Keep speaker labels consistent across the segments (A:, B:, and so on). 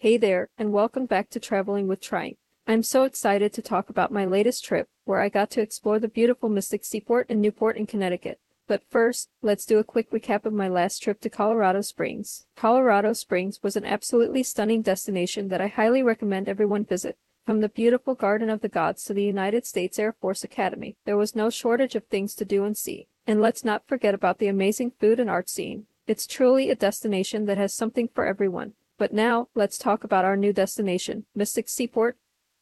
A: Hey there, and welcome back to Traveling with Trient. I'm so excited to talk about my latest trip, where I got to explore the beautiful Mystic Seaport in Newport in Connecticut. But first, let's do a quick recap of my last trip to Colorado Springs. Colorado Springs was an absolutely stunning destination that I highly recommend everyone visit. From the beautiful Garden of the Gods to the United States Air Force Academy, there was no shortage of things to do and see. And let's not forget about the amazing food and art scene. It's truly a destination that has something for everyone. But now, let's talk about our new destination, Mystic Seaport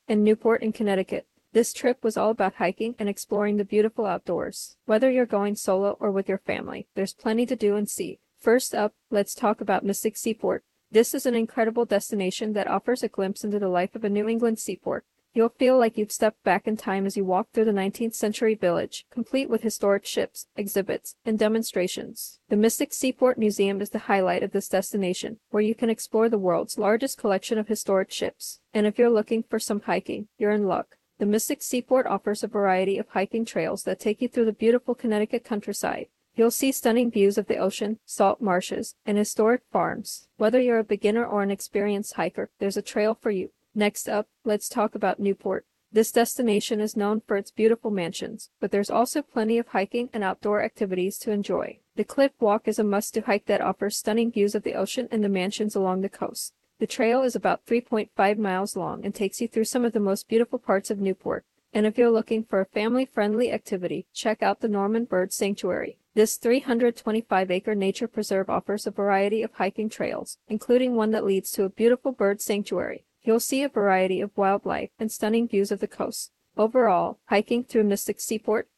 A: and Newport in Connecticut. This trip was all about hiking and exploring the beautiful outdoors. Whether you're going solo or with your family, there's plenty to do and see. First up, let's talk about Mystic Seaport. This is an incredible destination that offers a glimpse into the life of a New England seaport. You'll feel like you've stepped back in time as you walk through the 19th century village, complete with historic ships, exhibits, and demonstrations. The Mystic Seaport Museum is the highlight of this destination, where you can explore the world's largest collection of historic ships. And if you're looking for some hiking, you're in luck. The Mystic Seaport offers a variety of hiking trails that take you through the beautiful Connecticut countryside. You'll see stunning views of the ocean, salt marshes, and historic farms. Whether you're a beginner or an experienced hiker, there's a trail for you. Next up, let's talk about Newport. This destination is known for its beautiful mansions, but there's also plenty of hiking and outdoor activities to enjoy. The Cliff Walk is a must to hike that offers stunning views of the ocean and the mansions along the coast. The trail is about 3.5 miles long and takes you through some of the most beautiful parts of Newport. And if you're looking for a family friendly activity, check out the Norman Bird Sanctuary. This 325 acre nature preserve offers a variety of hiking trails, including one that leads to a beautiful bird sanctuary. You'll see a variety of wildlife and stunning views of the coast. Overall, hiking through Mystic Seaport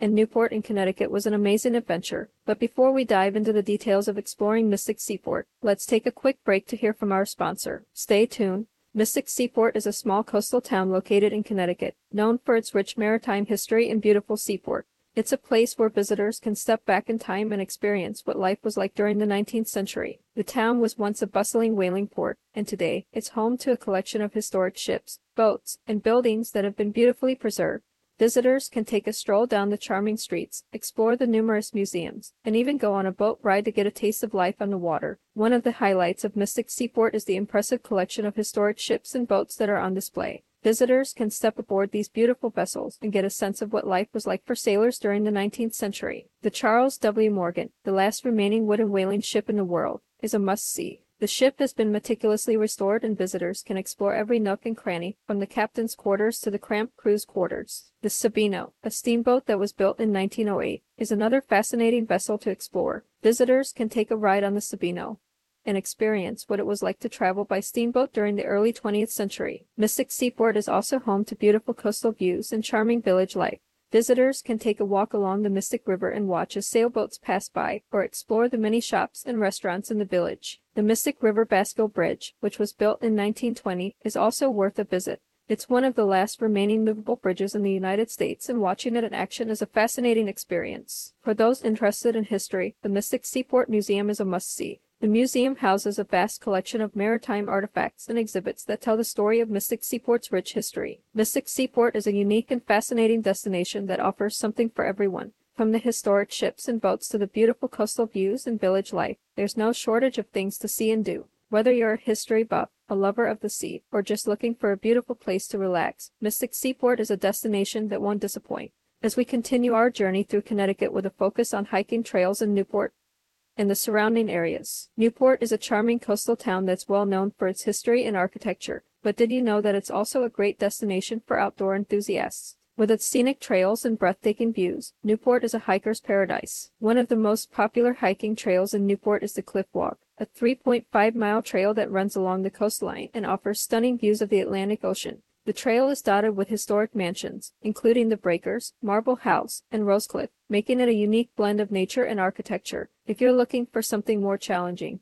A: and Newport in Connecticut was an amazing adventure. But before we dive into the details of exploring Mystic Seaport, let's take a quick break to hear from our sponsor. Stay tuned. Mystic Seaport is a small coastal town located in Connecticut, known for its rich maritime history and beautiful seaport. It's a place where visitors can step back in time and experience what life was like during the 19th century. The town was once a bustling whaling port, and today it's home to a collection of historic ships, boats, and buildings that have been beautifully preserved. Visitors can take a stroll down the charming streets, explore the numerous museums, and even go on a boat ride to get a taste of life on the water. One of the highlights of Mystic Seaport is the impressive collection of historic ships and boats that are on display. Visitors can step aboard these beautiful vessels and get a sense of what life was like for sailors during the 19th century. The Charles W. Morgan, the last remaining wooden whaling ship in the world, is a must see. The ship has been meticulously restored and visitors can explore every nook and cranny from the captain's quarters to the cramped crew's quarters. The Sabino, a steamboat that was built in 1908, is another fascinating vessel to explore. Visitors can take a ride on the Sabino, and experience what it was like to travel by steamboat during the early 20th century. Mystic Seaport is also home to beautiful coastal views and charming village life. Visitors can take a walk along the Mystic River and watch as sailboats pass by or explore the many shops and restaurants in the village. The Mystic River Bascule Bridge, which was built in 1920, is also worth a visit. It's one of the last remaining movable bridges in the United States, and watching it in action is a fascinating experience. For those interested in history, the Mystic Seaport Museum is a must see. The museum houses a vast collection of maritime artifacts and exhibits that tell the story of Mystic Seaport's rich history. Mystic Seaport is a unique and fascinating destination that offers something for everyone. From the historic ships and boats to the beautiful coastal views and village life, there's no shortage of things to see and do. Whether you're a history buff, a lover of the sea, or just looking for a beautiful place to relax, Mystic Seaport is a destination that won't disappoint. As we continue our journey through Connecticut with a focus on hiking trails in Newport, and the surrounding areas. Newport is a charming coastal town that's well known for its history and architecture, but did you know that it's also a great destination for outdoor enthusiasts? With its scenic trails and breathtaking views, Newport is a hiker's paradise. One of the most popular hiking trails in Newport is the Cliff Walk, a 3.5 mile trail that runs along the coastline and offers stunning views of the Atlantic Ocean. The trail is dotted with historic mansions, including the Breakers, Marble House, and Rosecliff, making it a unique blend of nature and architecture. If you're looking for something more challenging,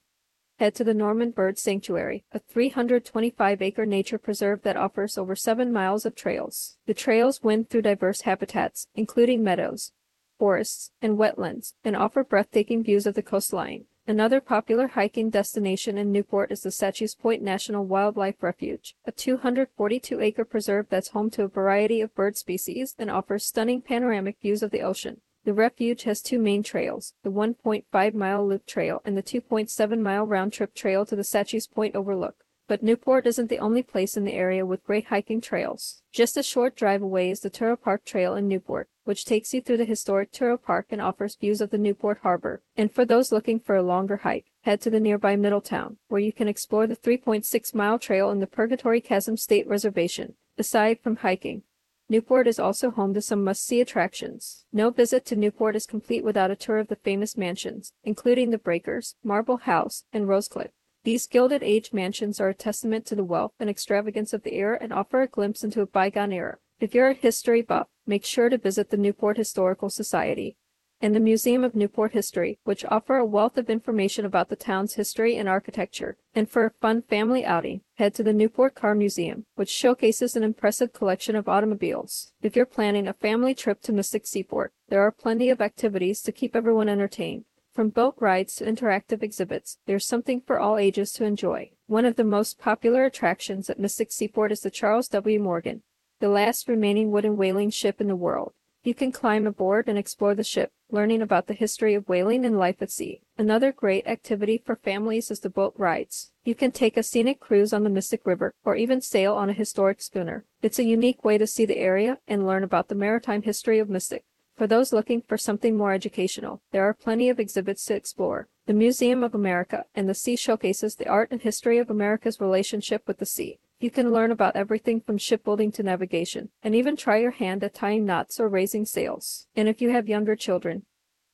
A: head to the Norman Bird Sanctuary, a 325 acre nature preserve that offers over 7 miles of trails. The trails wind through diverse habitats, including meadows, forests, and wetlands, and offer breathtaking views of the coastline. Another popular hiking destination in Newport is the Sachuest Point National Wildlife Refuge, a 242 acre preserve that's home to a variety of bird species and offers stunning panoramic views of the ocean. The refuge has two main trails, the 1.5 mile loop trail and the 2.7 mile round trip trail to the Sachuest Point Overlook. But Newport isn't the only place in the area with great hiking trails. Just a short drive away is the Touro Park Trail in Newport, which takes you through the historic Touro Park and offers views of the Newport Harbor. And for those looking for a longer hike, head to the nearby Middletown, where you can explore the 3.6 mile trail in the Purgatory Chasm State Reservation. Aside from hiking, Newport is also home to some must see attractions. No visit to Newport is complete without a tour of the famous mansions, including the Breakers, Marble House, and Rosecliff. These Gilded Age mansions are a testament to the wealth and extravagance of the era and offer a glimpse into a bygone era. If you're a history buff, make sure to visit the Newport Historical Society and the Museum of Newport History, which offer a wealth of information about the town's history and architecture. And for a fun family outing, head to the Newport Car Museum, which showcases an impressive collection of automobiles. If you're planning a family trip to Mystic Seaport, there are plenty of activities to keep everyone entertained. From boat rides to interactive exhibits, there's something for all ages to enjoy. One of the most popular attractions at Mystic Seaport is the Charles W. Morgan, the last remaining wooden whaling ship in the world. You can climb aboard and explore the ship, learning about the history of whaling and life at sea. Another great activity for families is the boat rides. You can take a scenic cruise on the Mystic River or even sail on a historic schooner. It's a unique way to see the area and learn about the maritime history of Mystic. For those looking for something more educational, there are plenty of exhibits to explore. The Museum of America and the Sea showcases the art and history of America's relationship with the sea. You can learn about everything from shipbuilding to navigation, and even try your hand at tying knots or raising sails. And if you have younger children,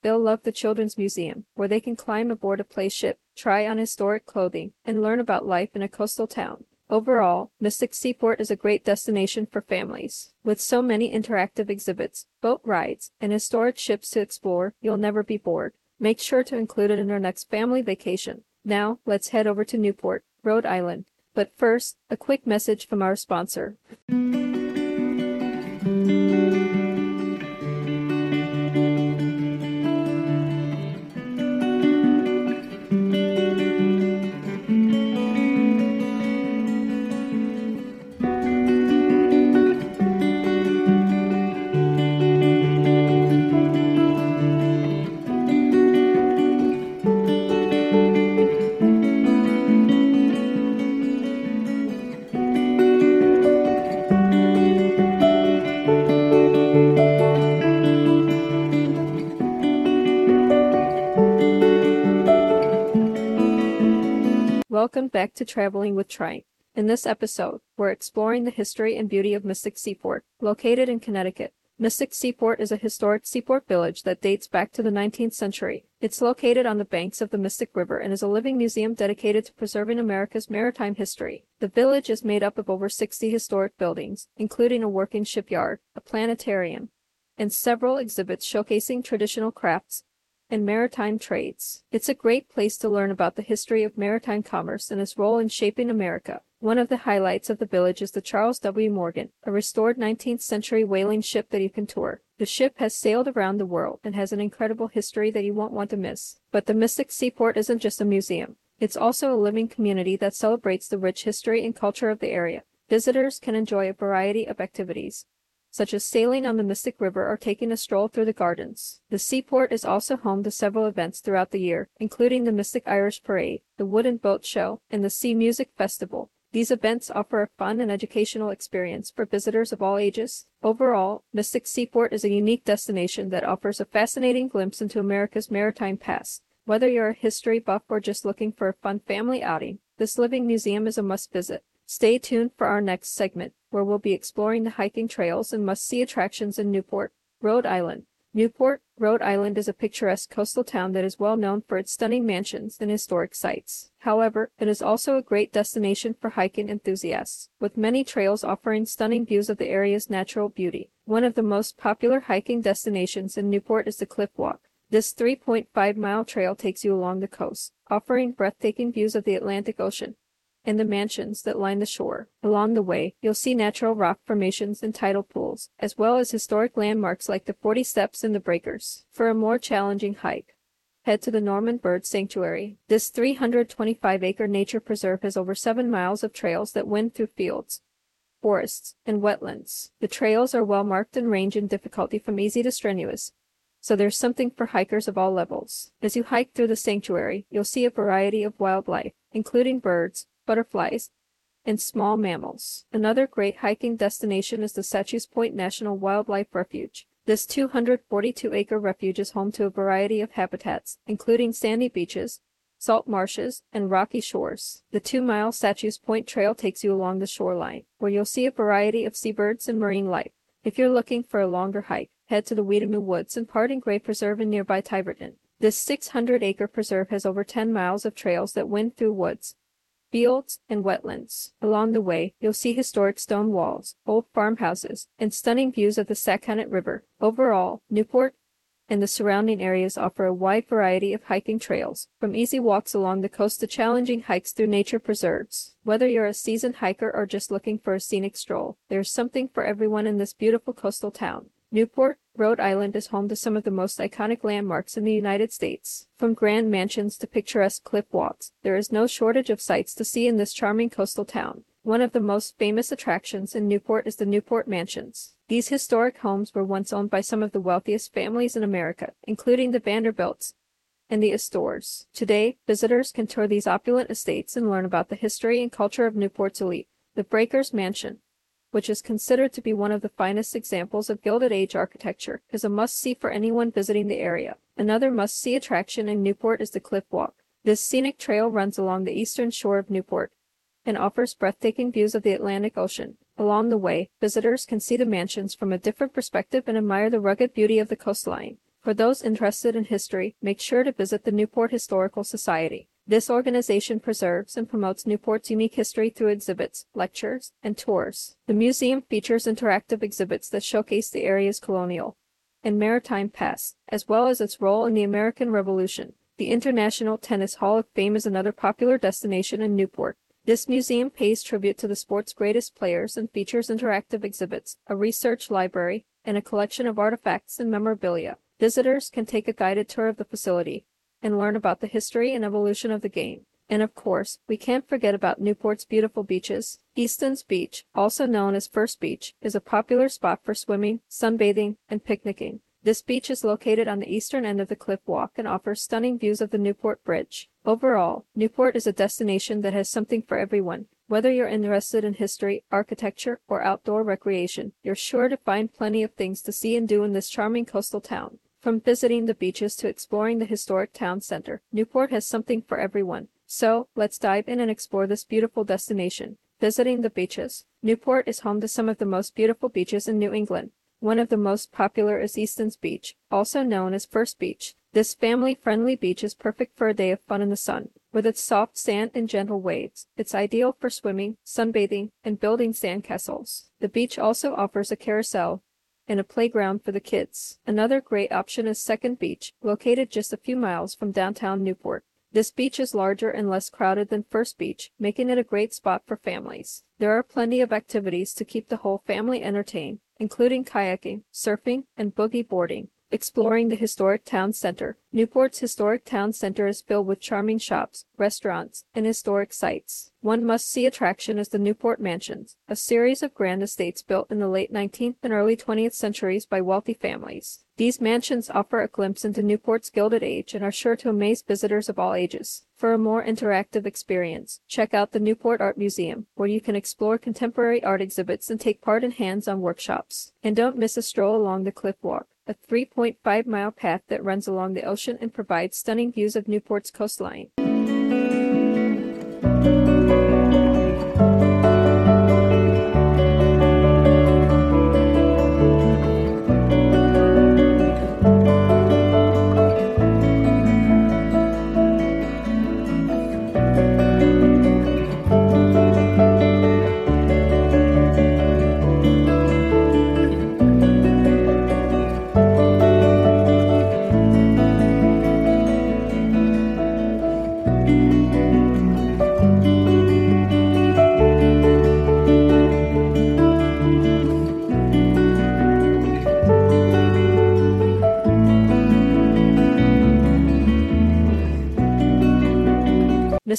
A: they'll love the Children's Museum, where they can climb aboard a play ship, try on historic clothing, and learn about life in a coastal town. Overall, Mystic Seaport is a great destination for families. With so many interactive exhibits, boat rides, and historic ships to explore, you'll never be bored. Make sure to include it in your next family vacation. Now, let's head over to Newport, Rhode Island. But first, a quick message from our sponsor. Back to Traveling with Trient. In this episode, we're exploring the history and beauty of Mystic Seaport, located in Connecticut. Mystic Seaport is a historic seaport village that dates back to the 19th century. It's located on the banks of the Mystic River and is a living museum dedicated to preserving America's maritime history. The village is made up of over 60 historic buildings, including a working shipyard, a planetarium, and several exhibits showcasing traditional crafts and maritime trades. It's a great place to learn about the history of maritime commerce and its role in shaping America. One of the highlights of the village is the Charles W. Morgan, a restored 19th century whaling ship that you can tour. The ship has sailed around the world and has an incredible history that you won't want to miss. But the Mystic Seaport isn't just a museum. It's also a living community that celebrates the rich history and culture of the area. Visitors can enjoy a variety of activities, such as sailing on the Mystic River or taking a stroll through the gardens. The seaport is also home to several events throughout the year, including the Mystic Irish Parade, the Wooden Boat Show, and the Sea Music Festival. These events offer a fun and educational experience for visitors of all ages. Overall, Mystic Seaport is a unique destination that offers a fascinating glimpse into America's maritime past. Whether you're a history buff or just looking for a fun family outing, this living museum is a must visit. Stay tuned for our next segment where we'll be exploring the hiking trails and must see attractions in Newport, Rhode Island. Newport, Rhode Island is a picturesque coastal town that is well known for its stunning mansions and historic sites. However, it is also a great destination for hiking enthusiasts, with many trails offering stunning views of the area's natural beauty. One of the most popular hiking destinations in Newport is the Cliff Walk. This 3.5 mile trail takes you along the coast, offering breathtaking views of the Atlantic Ocean and the mansions that line the shore. Along the way, you'll see natural rock formations and tidal pools, as well as historic landmarks like the 40 Steps and the Breakers. For a more challenging hike, head to the Norman Bird Sanctuary. This 325 acre nature preserve has over 7 miles of trails that wind through fields, forests, and wetlands. The trails are well marked and range in difficulty from easy to strenuous, so there's something for hikers of all levels. As you hike through the sanctuary, you'll see a variety of wildlife, including birds, butterflies, and small mammals. Another great hiking destination is the Sachuest Point National Wildlife Refuge. This 242 acre refuge is home to a variety of habitats, including sandy beaches, salt marshes, and rocky shores. The two mile Sachuest Point Trail takes you along the shoreline, where you'll see a variety of seabirds and marine life. If you're looking for a longer hike, head to the Weetamoo Woods and Pardon Gray Preserve in nearby Tiverton. This 600 acre preserve has over 10 miles of trails that wind through woods, fields, and wetlands. Along the way, you'll see historic stone walls, old farmhouses, and stunning views of the Sakonnet River. Overall, Newport and the surrounding areas offer a wide variety of hiking trails, from easy walks along the coast to challenging hikes through nature preserves. Whether you're a seasoned hiker or just looking for a scenic stroll, there's something for everyone in this beautiful coastal town. Newport, Rhode Island is home to some of the most iconic landmarks in the United States. From grand mansions to picturesque cliff walks, there is no shortage of sights to see in this charming coastal town. One of the most famous attractions in Newport is the Newport Mansions. These historic homes were once owned by some of the wealthiest families in America, including the Vanderbilts and the Astors. Today, visitors can tour these opulent estates and learn about the history and culture of Newport's elite. The Breakers Mansion, which is considered to be one of the finest examples of Gilded Age architecture, is a must-see for anyone visiting the area. Another must-see attraction in Newport is the Cliff Walk. This scenic trail runs along the eastern shore of Newport and offers breathtaking views of the Atlantic Ocean. Along the way, visitors can see the mansions from a different perspective and admire the rugged beauty of the coastline. For those interested in history, make sure to visit the Newport Historical Society. This organization preserves and promotes Newport's unique history through exhibits, lectures, and tours. The museum features interactive exhibits that showcase the area's colonial and maritime past, as well as its role in the American Revolution. The International Tennis Hall of Fame is another popular destination in Newport. This museum pays tribute to the sport's greatest players and features interactive exhibits, a research library, and a collection of artifacts and memorabilia. Visitors can take a guided tour of the facility, and learn about the history and evolution of the game. And of course, we can't forget about Newport's beautiful beaches. Easton's Beach, also known as First Beach, is a popular spot for swimming, sunbathing, and picnicking. This beach is located on the eastern end of the cliff walk and offers stunning views of the Newport Bridge. Overall, Newport is a destination that has something for everyone. Whether you're interested in history, architecture, or outdoor recreation, you're sure to find plenty of things to see and do in this charming coastal town. From visiting the beaches to exploring the historic town center, Newport has something for everyone. So, let's dive in and explore this beautiful destination. Visiting the beaches. Newport is home to some of the most beautiful beaches in New England. One of the most popular is Easton's Beach, also known as First Beach. This family-friendly beach is perfect for a day of fun in the sun. With its soft sand and gentle waves, it's ideal for swimming, sunbathing, and building sandcastles. The beach also offers a carousel and a playground for the kids. Another great option is Second Beach, located just a few miles from downtown Newport. This beach is larger and less crowded than First Beach, making it a great spot for families. There are plenty of activities to keep the whole family entertained, including kayaking, surfing, and boogie boarding. Exploring the historic town center. Newport's historic town center is filled with charming shops, restaurants, and historic sites. One must-see attraction is the Newport Mansions, a series of grand estates built in the late 19th and early 20th centuries by wealthy families. These mansions offer a glimpse into Newport's Gilded Age and are sure to amaze visitors of all ages. For a more interactive experience, check out the Newport Art Museum, where you can explore contemporary art exhibits and take part in hands-on workshops. And don't miss a stroll along the Cliff Walk a 3.5 mile path that runs along the ocean and provides stunning views of Newport's coastline.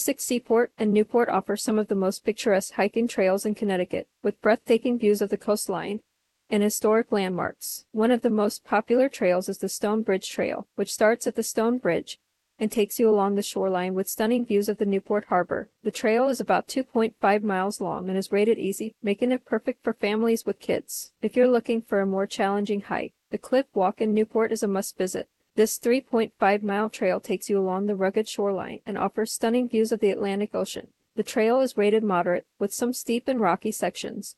A: Mystic Seaport and Newport offer some of the most picturesque hiking trails in Connecticut, with breathtaking views of the coastline and historic landmarks. One of the most popular trails is the Stone Bridge Trail, which starts at the Stone Bridge and takes you along the shoreline with stunning views of the Newport Harbor. The trail is about 2.5 miles long and is rated easy, making it perfect for families with kids. If you're looking for a more challenging hike, the Cliff Walk in Newport is a must visit. This 3.5 mile trail takes you along the rugged shoreline and offers stunning views of the Atlantic Ocean. The trail is rated moderate, with some steep and rocky sections,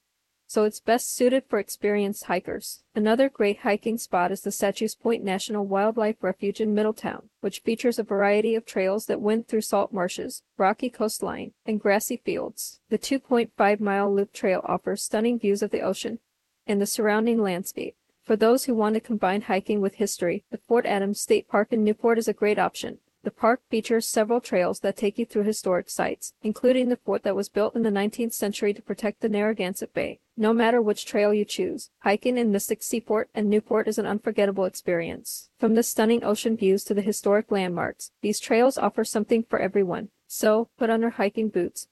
A: so it's best suited for experienced hikers. Another great hiking spot is the Sachuest Point National Wildlife Refuge in Middletown, which features a variety of trails that wind through salt marshes, rocky coastline, and grassy fields. The 2.5 mile loop trail offers stunning views of the ocean and the surrounding landscape. For those who want to combine hiking with history, the Fort Adams State Park in Newport is a great option. The park features several trails that take you through historic sites, including the fort that was built in the 19th century to protect the Narragansett Bay. No matter which trail you choose, hiking in Mystic Seaport and Newport is an unforgettable experience. From the stunning ocean views to the historic landmarks, these trails offer something for everyone. So, put on your hiking boots,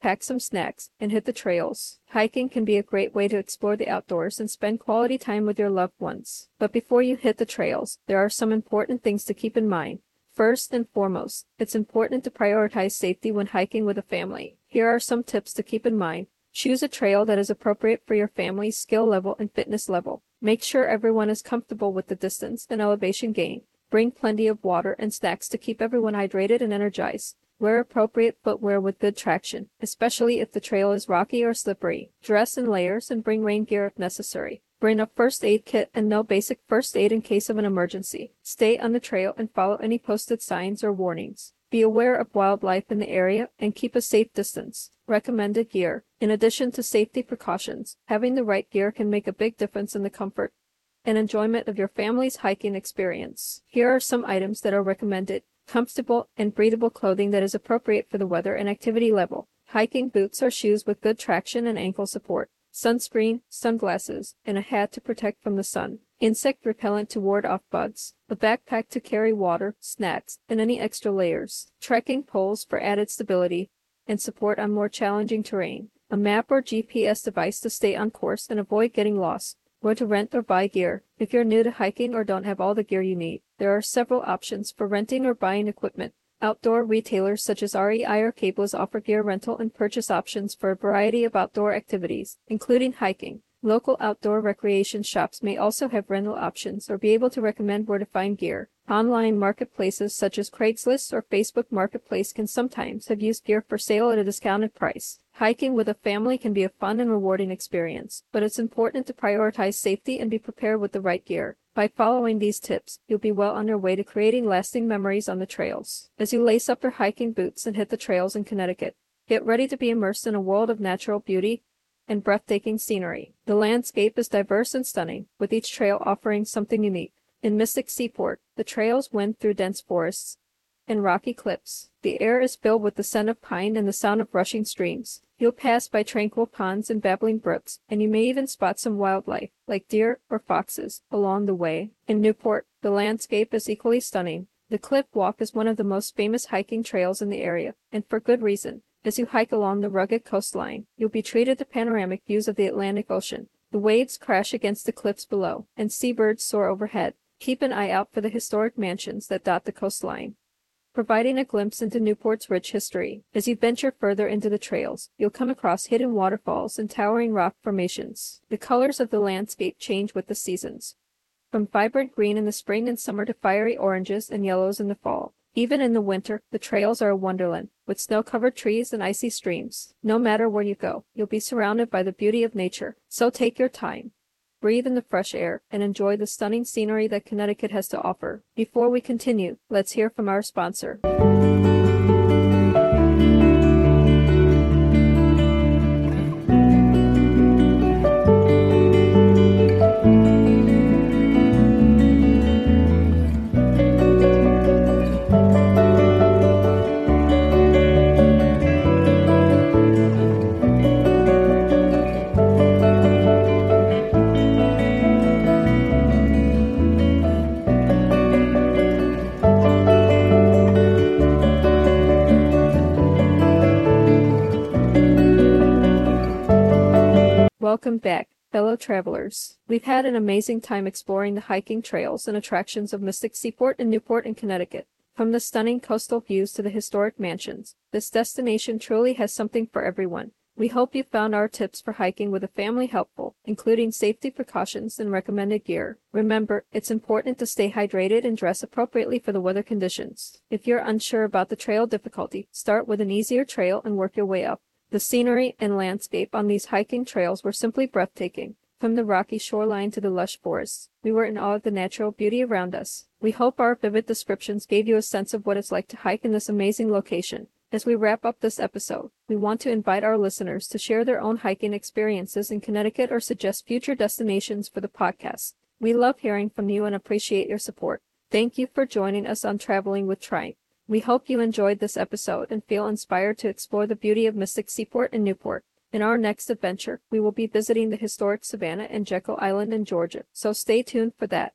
A: pack some snacks, and hit the trails. Hiking can be a great way to explore the outdoors and spend quality time with your loved ones. But before you hit the trails, there are some important things to keep in mind. First and foremost, it's important to prioritize safety when hiking with a family. Here are some tips to keep in mind. Choose a trail that is appropriate for your family's skill level and fitness level. Make sure everyone is comfortable with the distance and elevation gain. Bring plenty of water and snacks to keep everyone hydrated and energized. Wear appropriate footwear with good traction, especially if the trail is rocky or slippery. Dress in layers and bring rain gear if necessary. Bring a first aid kit and know basic first aid in case of an emergency. Stay on the trail and follow any posted signs or warnings. Be aware of wildlife in the area and keep a safe distance. Recommended gear. In addition to safety precautions, having the right gear can make a big difference in the comfort and enjoyment of your family's hiking experience. Here are some items that are recommended comfortable and breathable clothing that is appropriate for the weather and activity level, hiking boots or shoes with good traction and ankle support, sunscreen, sunglasses, and a hat to protect from the sun, insect repellent to ward off bugs, a backpack to carry water, snacks, and any extra layers, trekking poles for added stability and support on more challenging terrain, a map or GPS device to stay on course and avoid getting lost, where to rent or buy gear. If you're new to hiking or don't have all the gear you need, there are several options for renting or buying equipment. Outdoor retailers such as REI or Cabela's offer gear rental and purchase options for a variety of outdoor activities, including hiking. Local outdoor recreation shops may also have rental options or be able to recommend where to find gear. Online marketplaces such as Craigslist or Facebook Marketplace can sometimes have used gear for sale at a discounted price. Hiking with a family can be a fun and rewarding experience, but it's important to prioritize safety and be prepared with the right gear. By following these tips, you'll be well on your way to creating lasting memories on the trails. As you lace up your hiking boots and hit the trails in Connecticut, get ready to be immersed in a world of natural beauty and breathtaking scenery. The landscape is diverse and stunning, with each trail offering something unique. In Mystic Seaport, the trails wind through dense forests and rocky cliffs. The air is filled with the scent of pine and the sound of rushing streams. You'll pass by tranquil ponds and babbling brooks, and you may even spot some wildlife, like deer or foxes, along the way. In Newport, the landscape is equally stunning. The Cliff Walk is one of the most famous hiking trails in the area, and for good reason. As you hike along the rugged coastline, you'll be treated to panoramic views of the Atlantic Ocean. The waves crash against the cliffs below, and seabirds soar overhead. Keep an eye out for the historic mansions that dot the coastline, providing a glimpse into Newport's rich history. As you venture further into the trails, you'll come across hidden waterfalls and towering rock formations. The colors of the landscape change with the seasons, from vibrant green in the spring and summer to fiery oranges and yellows in the fall. Even in the winter, the trails are a wonderland, with snow-covered trees and icy streams. No matter where you go, you'll be surrounded by the beauty of nature. So take your time. Breathe in the fresh air and enjoy the stunning scenery that Connecticut has to offer. Before we continue, let's hear from our sponsor. Travelers. We've had an amazing time exploring the hiking trails and attractions of Mystic Seaport and Newport in Connecticut. From the stunning coastal views to the historic mansions, this destination truly has something for everyone. We hope you found our tips for hiking with a family helpful, including safety precautions and recommended gear. Remember, it's important to stay hydrated and dress appropriately for the weather conditions. If you're unsure about the trail difficulty, start with an easier trail and work your way up. The scenery and landscape on these hiking trails were simply breathtaking. From the rocky shoreline to the lush forests, we were in awe of the natural beauty around us. We hope our vivid descriptions gave you a sense of what it's like to hike in this amazing location. As we wrap up this episode, we want to invite our listeners to share their own hiking experiences in Connecticut or suggest future destinations for the podcast. We love hearing from you and appreciate your support. Thank you for joining us on Traveling with Trient. We hope you enjoyed this episode and feel inspired to explore the beauty of Mystic Seaport and Newport. In our next adventure, we will be visiting the historic Savannah and Jekyll Island in Georgia, so stay tuned for that.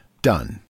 B: done.